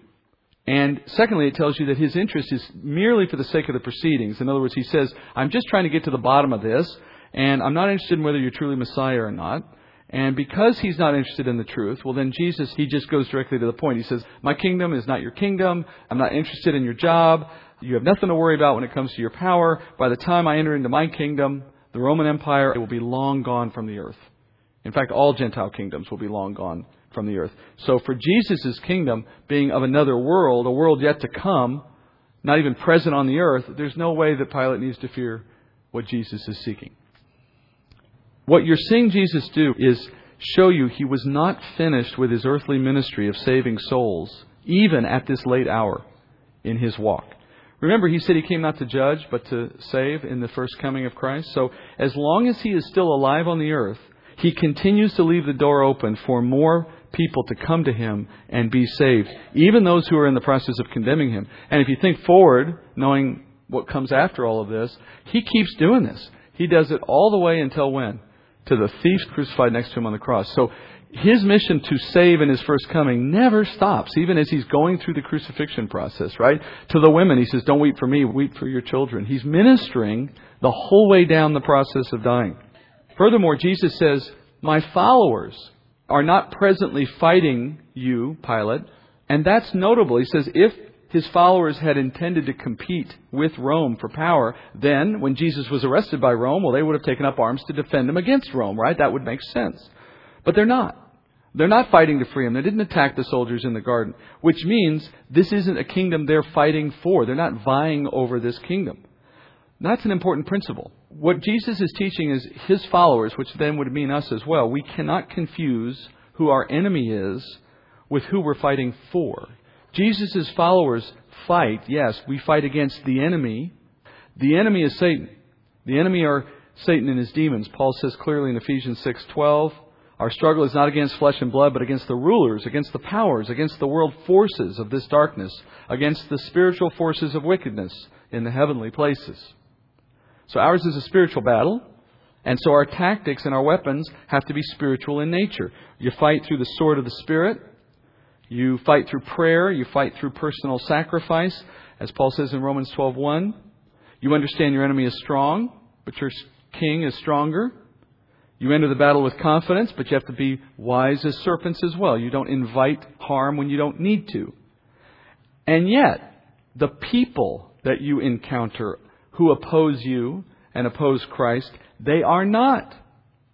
And secondly, it tells you that his interest is merely for the sake of the proceedings. In other words, he says, I'm just trying to get to the bottom of this, and I'm not interested in whether you're truly Messiah or not. And because he's not interested in the truth, well then Jesus, he just goes directly to the point. He says, my kingdom is not your kingdom. I'm not interested in your job. You have nothing to worry about when it comes to your power. By the time I enter into my kingdom, the Roman Empire, it will be long gone from the earth. In fact, all Gentile kingdoms will be long gone from the earth. So for Jesus' kingdom being of another world, a world yet to come, not even present on the earth, there's no way that Pilate needs to fear what Jesus is seeking. What you're seeing Jesus do is show you he was not finished with his earthly ministry of saving souls, even at this late hour in his walk. Remember, he said he came not to judge, but to save in the first coming of Christ. So, as long as he is still alive on the earth, he continues to leave the door open for more people to come to him and be saved, even those who are in the process of condemning him. And if you think forward, knowing what comes after all of this, he keeps doing this. He does it all the way until when? To the thief crucified next to him on the cross. So his mission to save in his first coming never stops, even as he's going through the crucifixion process, right? To the women, he says, Don't weep for me, weep for your children. He's ministering the whole way down the process of dying. Furthermore, Jesus says, My followers are not presently fighting you, Pilate. And that's notable. He says, if his followers had intended to compete with Rome for power, then when Jesus was arrested by Rome, well, they would have taken up arms to defend him against Rome, right? That would make sense. But they're not. They're not fighting to free him. They didn't attack the soldiers in the garden, which means this isn't a kingdom they're fighting for. They're not vying over this kingdom. That's an important principle. What Jesus is teaching is his followers, which then would mean us as well. We cannot confuse who our enemy is with who we're fighting for. Jesus' followers fight, yes, we fight against the enemy. The enemy is Satan. The enemy are Satan and his demons. Paul says clearly in Ephesians 6:12, our struggle is not against flesh and blood, but against the rulers, against the powers, against the world forces of this darkness, against the spiritual forces of wickedness in the heavenly places. So ours is a spiritual battle. And so our tactics and our weapons have to be spiritual in nature. You fight through the sword of the Spirit. You fight through prayer. You fight through personal sacrifice. As Paul says in Romans 12:1, you understand your enemy is strong, but your king is stronger. You enter the battle with confidence, but you have to be wise as serpents as well. You don't invite harm when you don't need to. And yet, the people that you encounter who oppose you and oppose Christ, they are not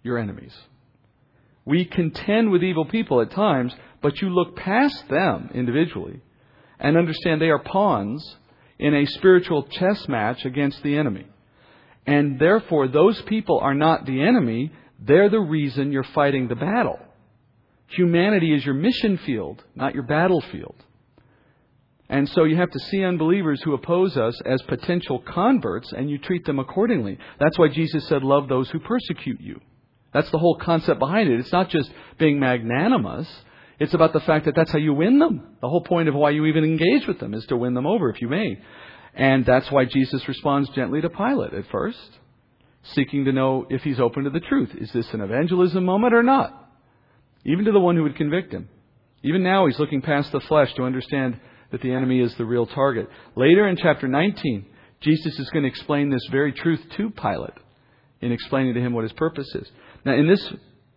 your enemies. We contend with evil people at times, but you look past them individually and understand they are pawns in a spiritual chess match against the enemy. And therefore, those people are not the enemy, they're the reason you're fighting the battle. Humanity is your mission field, not your battlefield. And so you have to see unbelievers who oppose us as potential converts and you treat them accordingly. That's why Jesus said, Love those who persecute you. That's the whole concept behind it. It's not just being magnanimous. It's about the fact that that's how you win them. The whole point of why you even engage with them is to win them over, if you may. And that's why Jesus responds gently to Pilate at first, seeking to know if he's open to the truth. Is this an evangelism moment or not? Even to the one who would convict him. Even now, he's looking past the flesh to understand that the enemy is the real target. Later in chapter 19, Jesus is going to explain this very truth to Pilate in explaining to him what his purpose is. Now, in this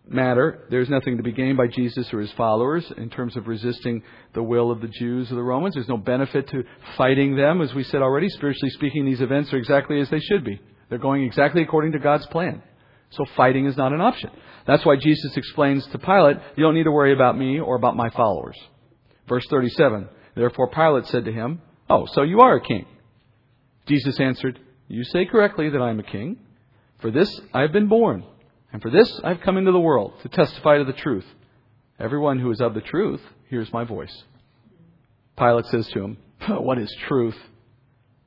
matter, there's nothing to be gained by Jesus or his followers in terms of resisting the will of the Jews or the Romans. There's no benefit to fighting them. As we said already, spiritually speaking, these events are exactly as they should be. They're going exactly according to God's plan. So fighting is not an option. That's why Jesus explains to Pilate, you don't need to worry about me or about my followers. Verse 37. Therefore Pilate said to him, Oh, so you are a king. Jesus answered, You say correctly that I am a king. For this I have been born, and for this I have come into the world, to testify to the truth. Everyone who is of the truth hears my voice. Pilate says to him, oh, What is truth?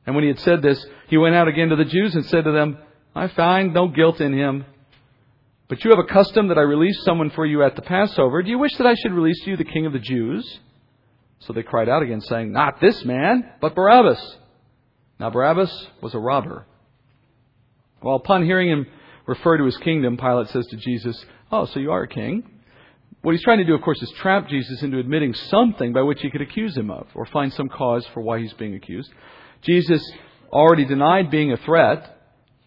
And when he had said this, he went out again to the Jews and said to them, I find no guilt in him. But you have a custom that I release someone for you at the Passover. Do you wish that I should release to you the king of the Jews? So they cried out again, saying, Not this man, but Barabbas. Now Barabbas was a robber. Well, upon hearing him refer to his kingdom, Pilate says to Jesus, Oh, so you are a king? What he's trying to do, of course, is trap Jesus into admitting something by which he could accuse him of, or find some cause for why he's being accused. Jesus already denied being a threat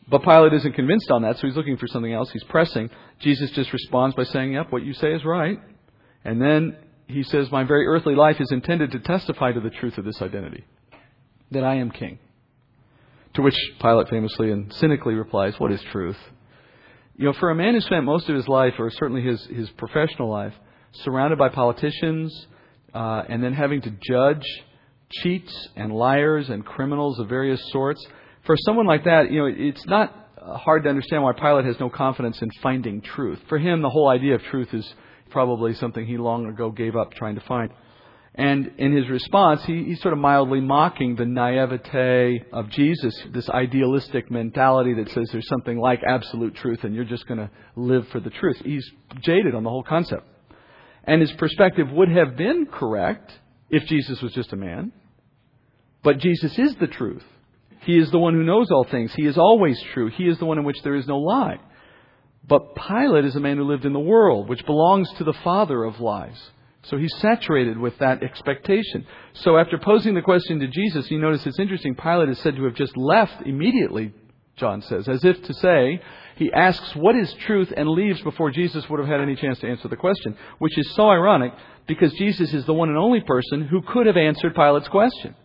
But Pilate isn't convinced on that, so he's looking for something else. He's pressing. Jesus just responds by saying, Yep, what you say is right. And then he says, My very earthly life is intended to testify to the truth of this identity that I am king. To which Pilate famously and cynically replies, What is truth? You know, for a man who spent most of his life, or certainly his, his professional life, surrounded by politicians, uh, and then having to judge cheats and liars and criminals of various sorts, for someone like that, you know, it's not hard to understand why Pilate has no confidence in finding truth. For him, the whole idea of truth is probably something he long ago gave up trying to find. And in his response, he, he's sort of mildly mocking the naivete of Jesus, this idealistic mentality that says there's something like absolute truth and you're just going to live for the truth. He's jaded on the whole concept. And his perspective would have been correct if Jesus was just a man. But Jesus is the truth. He is the one who knows all things. He is always true. He is the one in which there is no lie. But Pilate is a man who lived in the world, which belongs to the father of lies. So he's saturated with that expectation. So after posing the question to Jesus, you notice it's interesting. Pilate is said to have just left immediately, John says, as if to say, he asks what is truth and leaves before Jesus would have had any chance to answer the question, which is so ironic because Jesus is the one and only person who could have answered Pilate's question.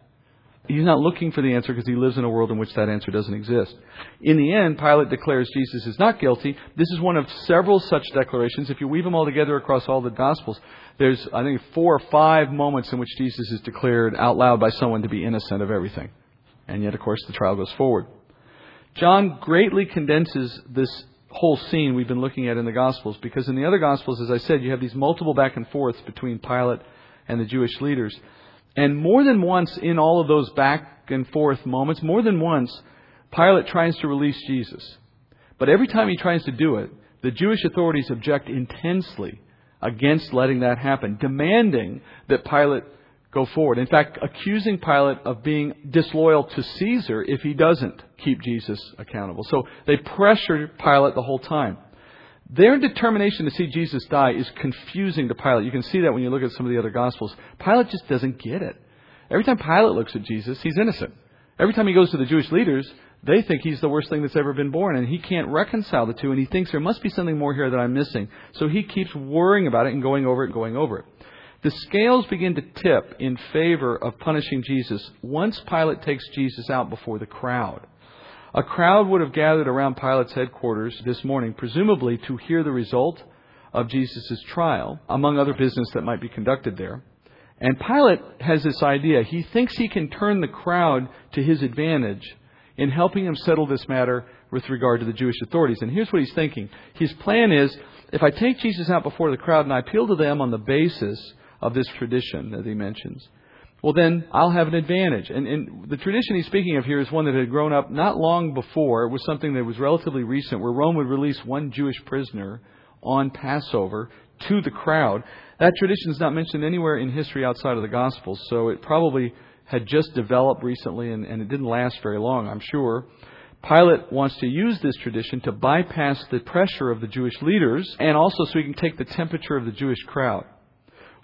He's not looking for the answer because he lives in a world in which that answer doesn't exist. In the end, Pilate declares Jesus is not guilty. This is one of several such declarations. If you weave them all together across all the Gospels, there's, I think, four or five moments in which Jesus is declared out loud by someone to be innocent of everything. And yet, of course, the trial goes forward. John greatly condenses this whole scene we've been looking at in the Gospels because in the other Gospels, as I said, you have these multiple back and forths between Pilate and the Jewish leaders. And more than once in all of those back and forth moments, more than once, Pilate tries to release Jesus. But every time he tries to do it, the Jewish authorities object intensely against letting that happen, demanding that Pilate go forward. In fact, accusing Pilate of being disloyal to Caesar if he doesn't keep Jesus accountable. So they pressure Pilate the whole time. Their determination to see Jesus die is confusing to Pilate. You can see that when you look at some of the other Gospels. Pilate just doesn't get it. Every time Pilate looks at Jesus, he's innocent. Every time he goes to the Jewish leaders, they think he's the worst thing that's ever been born, and he can't reconcile the two, and he thinks there must be something more here that I'm missing. So he keeps worrying about it and going over it and going over it. The scales begin to tip in favor of punishing Jesus once Pilate takes Jesus out before the crowd. A crowd would have gathered around Pilate's headquarters this morning, presumably to hear the result of Jesus' trial, among other business that might be conducted there. And Pilate has this idea. He thinks he can turn the crowd to his advantage in helping him settle this matter with regard to the Jewish authorities. And here's what he's thinking. His plan is if I take Jesus out before the crowd and I appeal to them on the basis of this tradition that he mentions, well, then I'll have an advantage. And, and, the tradition he's speaking of here is one that had grown up not long before. It was something that was relatively recent, where Rome would release one Jewish prisoner on Passover to the crowd. That tradition is not mentioned anywhere in history outside of the Gospels, so it probably had just developed recently and, and it didn't last very long, I'm sure. Pilate wants to use this tradition to bypass the pressure of the Jewish leaders and also so he can take the temperature of the Jewish crowd.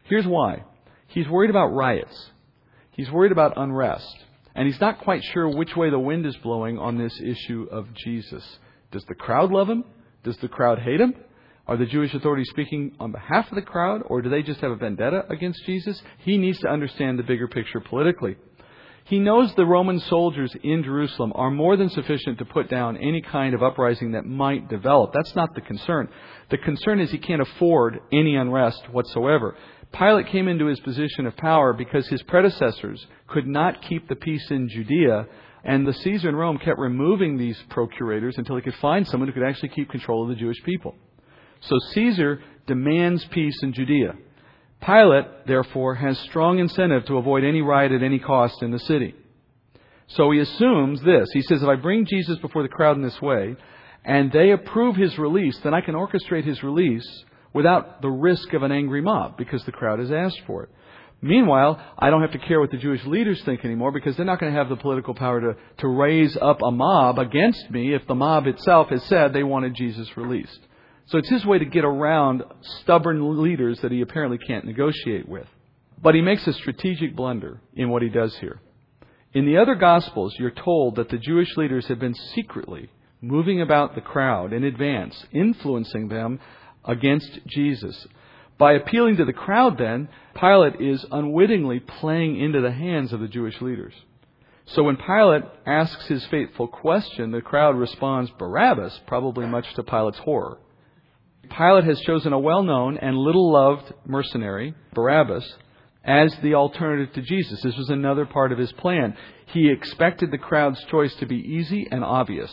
Here's why. He's worried about riots. He's worried about unrest. And he's not quite sure which way the wind is blowing on this issue of Jesus. Does the crowd love him? Does the crowd hate him? Are the Jewish authorities speaking on behalf of the crowd, or do they just have a vendetta against Jesus? He needs to understand the bigger picture politically. He knows the Roman soldiers in Jerusalem are more than sufficient to put down any kind of uprising that might develop. That's not the concern. The concern is he can't afford any unrest whatsoever. Pilate came into his position of power because his predecessors could not keep the peace in Judea, and the Caesar in Rome kept removing these procurators until he could find someone who could actually keep control of the Jewish people. So Caesar demands peace in Judea. Pilate, therefore, has strong incentive to avoid any riot at any cost in the city. So he assumes this. He says, if I bring Jesus before the crowd in this way, and they approve his release, then I can orchestrate his release without the risk of an angry mob because the crowd has asked for it. Meanwhile, I don't have to care what the Jewish leaders think anymore because they're not going to have the political power to, to raise up a mob against me if the mob itself has said they wanted Jesus released. So it's his way to get around stubborn leaders that he apparently can't negotiate with. But he makes a strategic blunder in what he does here. In the other Gospels, you're told that the Jewish leaders have been secretly moving about the crowd in advance, influencing them against Jesus. By appealing to the crowd, then, Pilate is unwittingly playing into the hands of the Jewish leaders. So when Pilate asks his fateful question, the crowd responds, Barabbas, probably much to Pilate's horror. Pilate has chosen a well known and little loved mercenary, Barabbas, as the alternative to Jesus. This was another part of his plan. He expected the crowd's choice to be easy and obvious.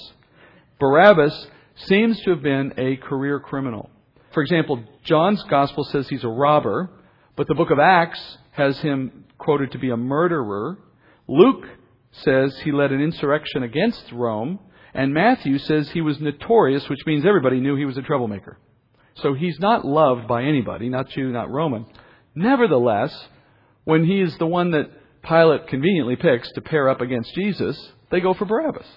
Barabbas seems to have been a career criminal. For example, John's gospel says he's a robber, but the book of Acts has him quoted to be a murderer. Luke says he led an insurrection against Rome, and Matthew says he was notorious, which means everybody knew he was a troublemaker. So he's not loved by anybody, not Jew, not Roman. Nevertheless, when he is the one that Pilate conveniently picks to pair up against Jesus, they go for Barabbas,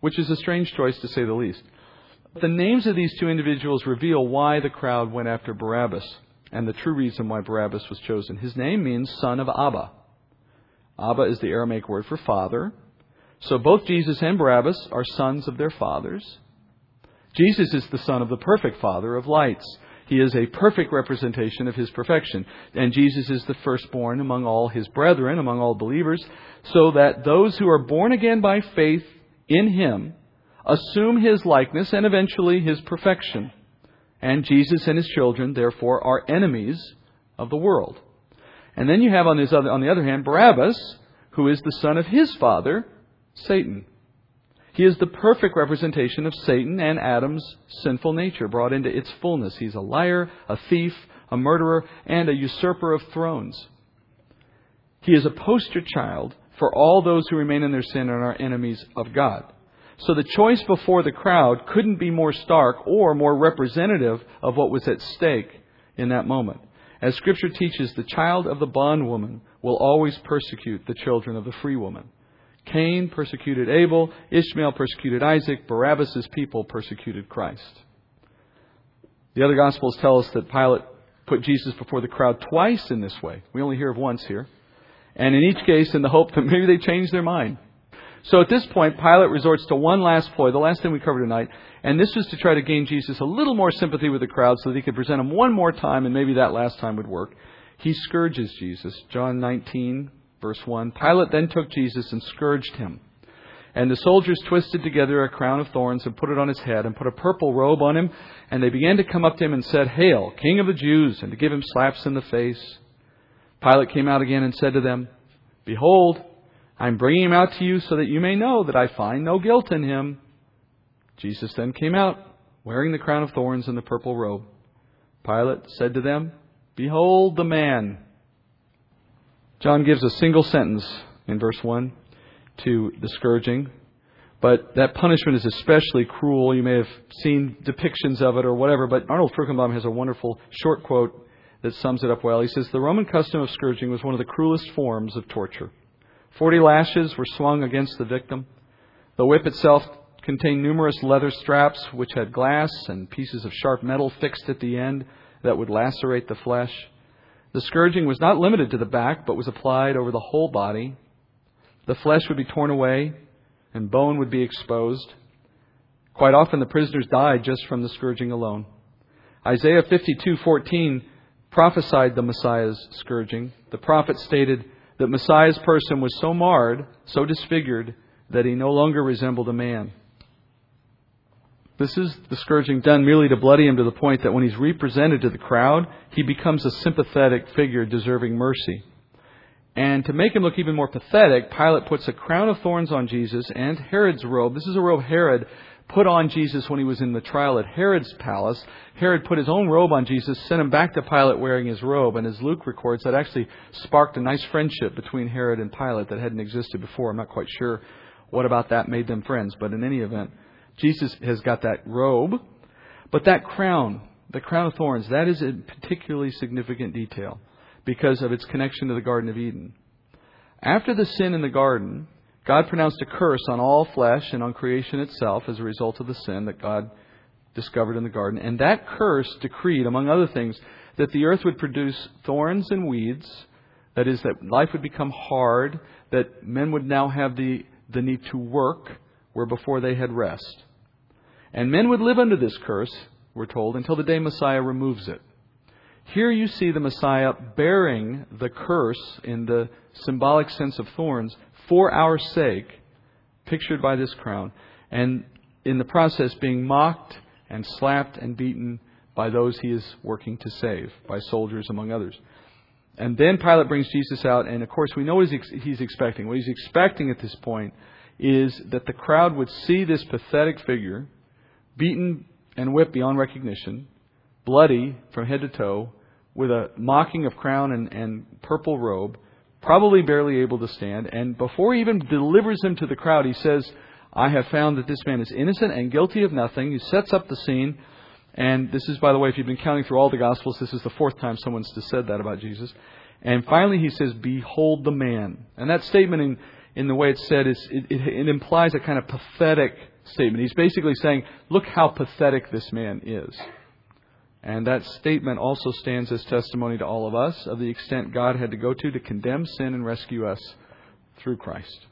which is a strange choice to say the least. The names of these two individuals reveal why the crowd went after Barabbas and the true reason why Barabbas was chosen. His name means son of Abba. Abba is the Aramaic word for father. So both Jesus and Barabbas are sons of their fathers. Jesus is the son of the perfect Father of lights. He is a perfect representation of his perfection. And Jesus is the firstborn among all his brethren, among all believers, so that those who are born again by faith in him assume his likeness and eventually his perfection. And Jesus and his children, therefore, are enemies of the world. And then you have on, other, on the other hand Barabbas, who is the son of his father, Satan. He is the perfect representation of Satan and Adam's sinful nature brought into its fullness. He's a liar, a thief, a murderer, and a usurper of thrones. He is a poster child for all those who remain in their sin and are enemies of God. So the choice before the crowd couldn't be more stark or more representative of what was at stake in that moment. As Scripture teaches, the child of the bondwoman will always persecute the children of the free woman. Cain persecuted Abel, Ishmael persecuted Isaac, Barabbas' people persecuted Christ. The other Gospels tell us that Pilate put Jesus before the crowd twice in this way. We only hear of once here. And in each case, in the hope that maybe they change their mind. So at this point, Pilate resorts to one last ploy, the last thing we covered tonight, and this was to try to gain Jesus a little more sympathy with the crowd so that he could present him one more time, and maybe that last time would work. He scourges Jesus. John 19, Verse 1 Pilate then took Jesus and scourged him. And the soldiers twisted together a crown of thorns and put it on his head and put a purple robe on him. And they began to come up to him and said, Hail, King of the Jews, and to give him slaps in the face. Pilate came out again and said to them, Behold, I am bringing him out to you so that you may know that I find no guilt in him. Jesus then came out, wearing the crown of thorns and the purple robe. Pilate said to them, Behold the man. John gives a single sentence in verse 1 to the scourging, but that punishment is especially cruel. You may have seen depictions of it or whatever, but Arnold Fruchtenbaum has a wonderful short quote that sums it up well. He says, The Roman custom of scourging was one of the cruelest forms of torture. Forty lashes were swung against the victim. The whip itself contained numerous leather straps which had glass and pieces of sharp metal fixed at the end that would lacerate the flesh. The scourging was not limited to the back, but was applied over the whole body. The flesh would be torn away, and bone would be exposed. Quite often, the prisoners died just from the scourging alone. Isaiah 52:14 prophesied the Messiah's scourging. The prophet stated that Messiah's person was so marred, so disfigured, that he no longer resembled a man. This is the scourging done merely to bloody him to the point that when he's represented to the crowd, he becomes a sympathetic figure deserving mercy. And to make him look even more pathetic, Pilate puts a crown of thorns on Jesus and Herod's robe. This is a robe Herod put on Jesus when he was in the trial at Herod's palace. Herod put his own robe on Jesus, sent him back to Pilate wearing his robe, and as Luke records, that actually sparked a nice friendship between Herod and Pilate that hadn't existed before. I'm not quite sure what about that made them friends, but in any event, Jesus has got that robe, but that crown, the crown of thorns, that is a particularly significant detail because of its connection to the Garden of Eden. After the sin in the garden, God pronounced a curse on all flesh and on creation itself as a result of the sin that God discovered in the garden. And that curse decreed, among other things, that the earth would produce thorns and weeds. That is, that life would become hard, that men would now have the, the need to work where before they had rest. And men would live under this curse, we're told, until the day Messiah removes it. Here you see the Messiah bearing the curse in the symbolic sense of thorns for our sake, pictured by this crown, and in the process being mocked and slapped and beaten by those he is working to save, by soldiers among others. And then Pilate brings Jesus out, and of course we know what he's expecting. What he's expecting at this point is that the crowd would see this pathetic figure, beaten and whipped beyond recognition, bloody from head to toe, with a mocking of crown and, and purple robe, probably barely able to stand. And before he even delivers him to the crowd, he says, I have found that this man is innocent and guilty of nothing. He sets up the scene. And this is, by the way, if you've been counting through all the Gospels, this is the fourth time someone's said that about Jesus. And finally, he says, Behold the man. And that statement, in, in the way it's said, is, it, it, it implies a kind of pathetic statement. He's basically saying, Look how pathetic this man is. And that statement also stands as testimony to all of us of the extent God had to go to to condemn sin and rescue us through Christ.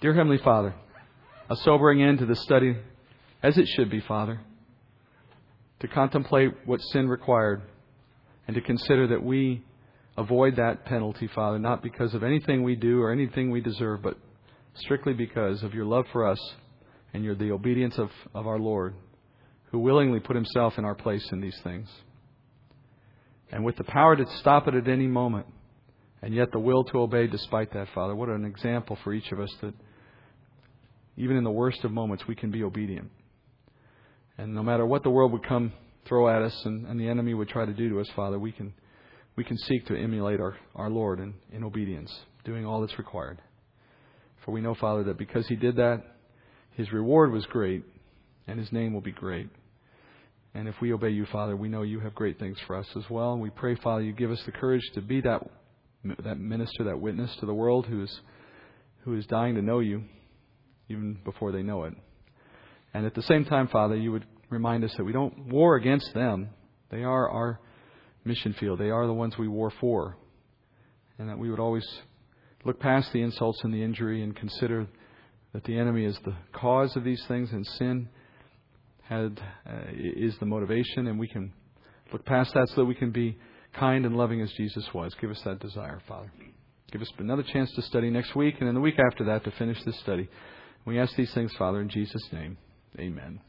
Dear Heavenly Father, a sobering end to the study, as it should be, Father, to contemplate what sin required and to consider that we avoid that penalty, Father, not because of anything we do or anything we deserve, but strictly because of your love for us and your, the obedience of, of our Lord, who willingly put himself in our place in these things. And with the power to stop it at any moment, and yet the will to obey despite that, Father, what an example for each of us that even in the worst of moments, we can be obedient. And no matter what the world would come throw at us and, and the enemy would try to do to us, Father, we can, we can seek to emulate our, our Lord in, in obedience, doing all that's required. For we know, Father, that because He did that, His reward was great, and His name will be great. And if we obey you, Father, we know you have great things for us as well. And we pray, Father, you give us the courage to be that, that minister, that witness to the world who is, who is dying to know you even before they know it. And at the same time, Father, you would remind us that we don't war against them. They are our mission field. They are the ones we war for. And that we would always look past the insults and the injury and consider that the enemy is the cause of these things and sin had, uh, is the motivation. And we can look past that so that we can be kind and loving as Jesus was. Give us that desire, Father. Give us another chance to study next week and then the week after that to finish this study. We ask these things, Father, in Jesus' name. Amen.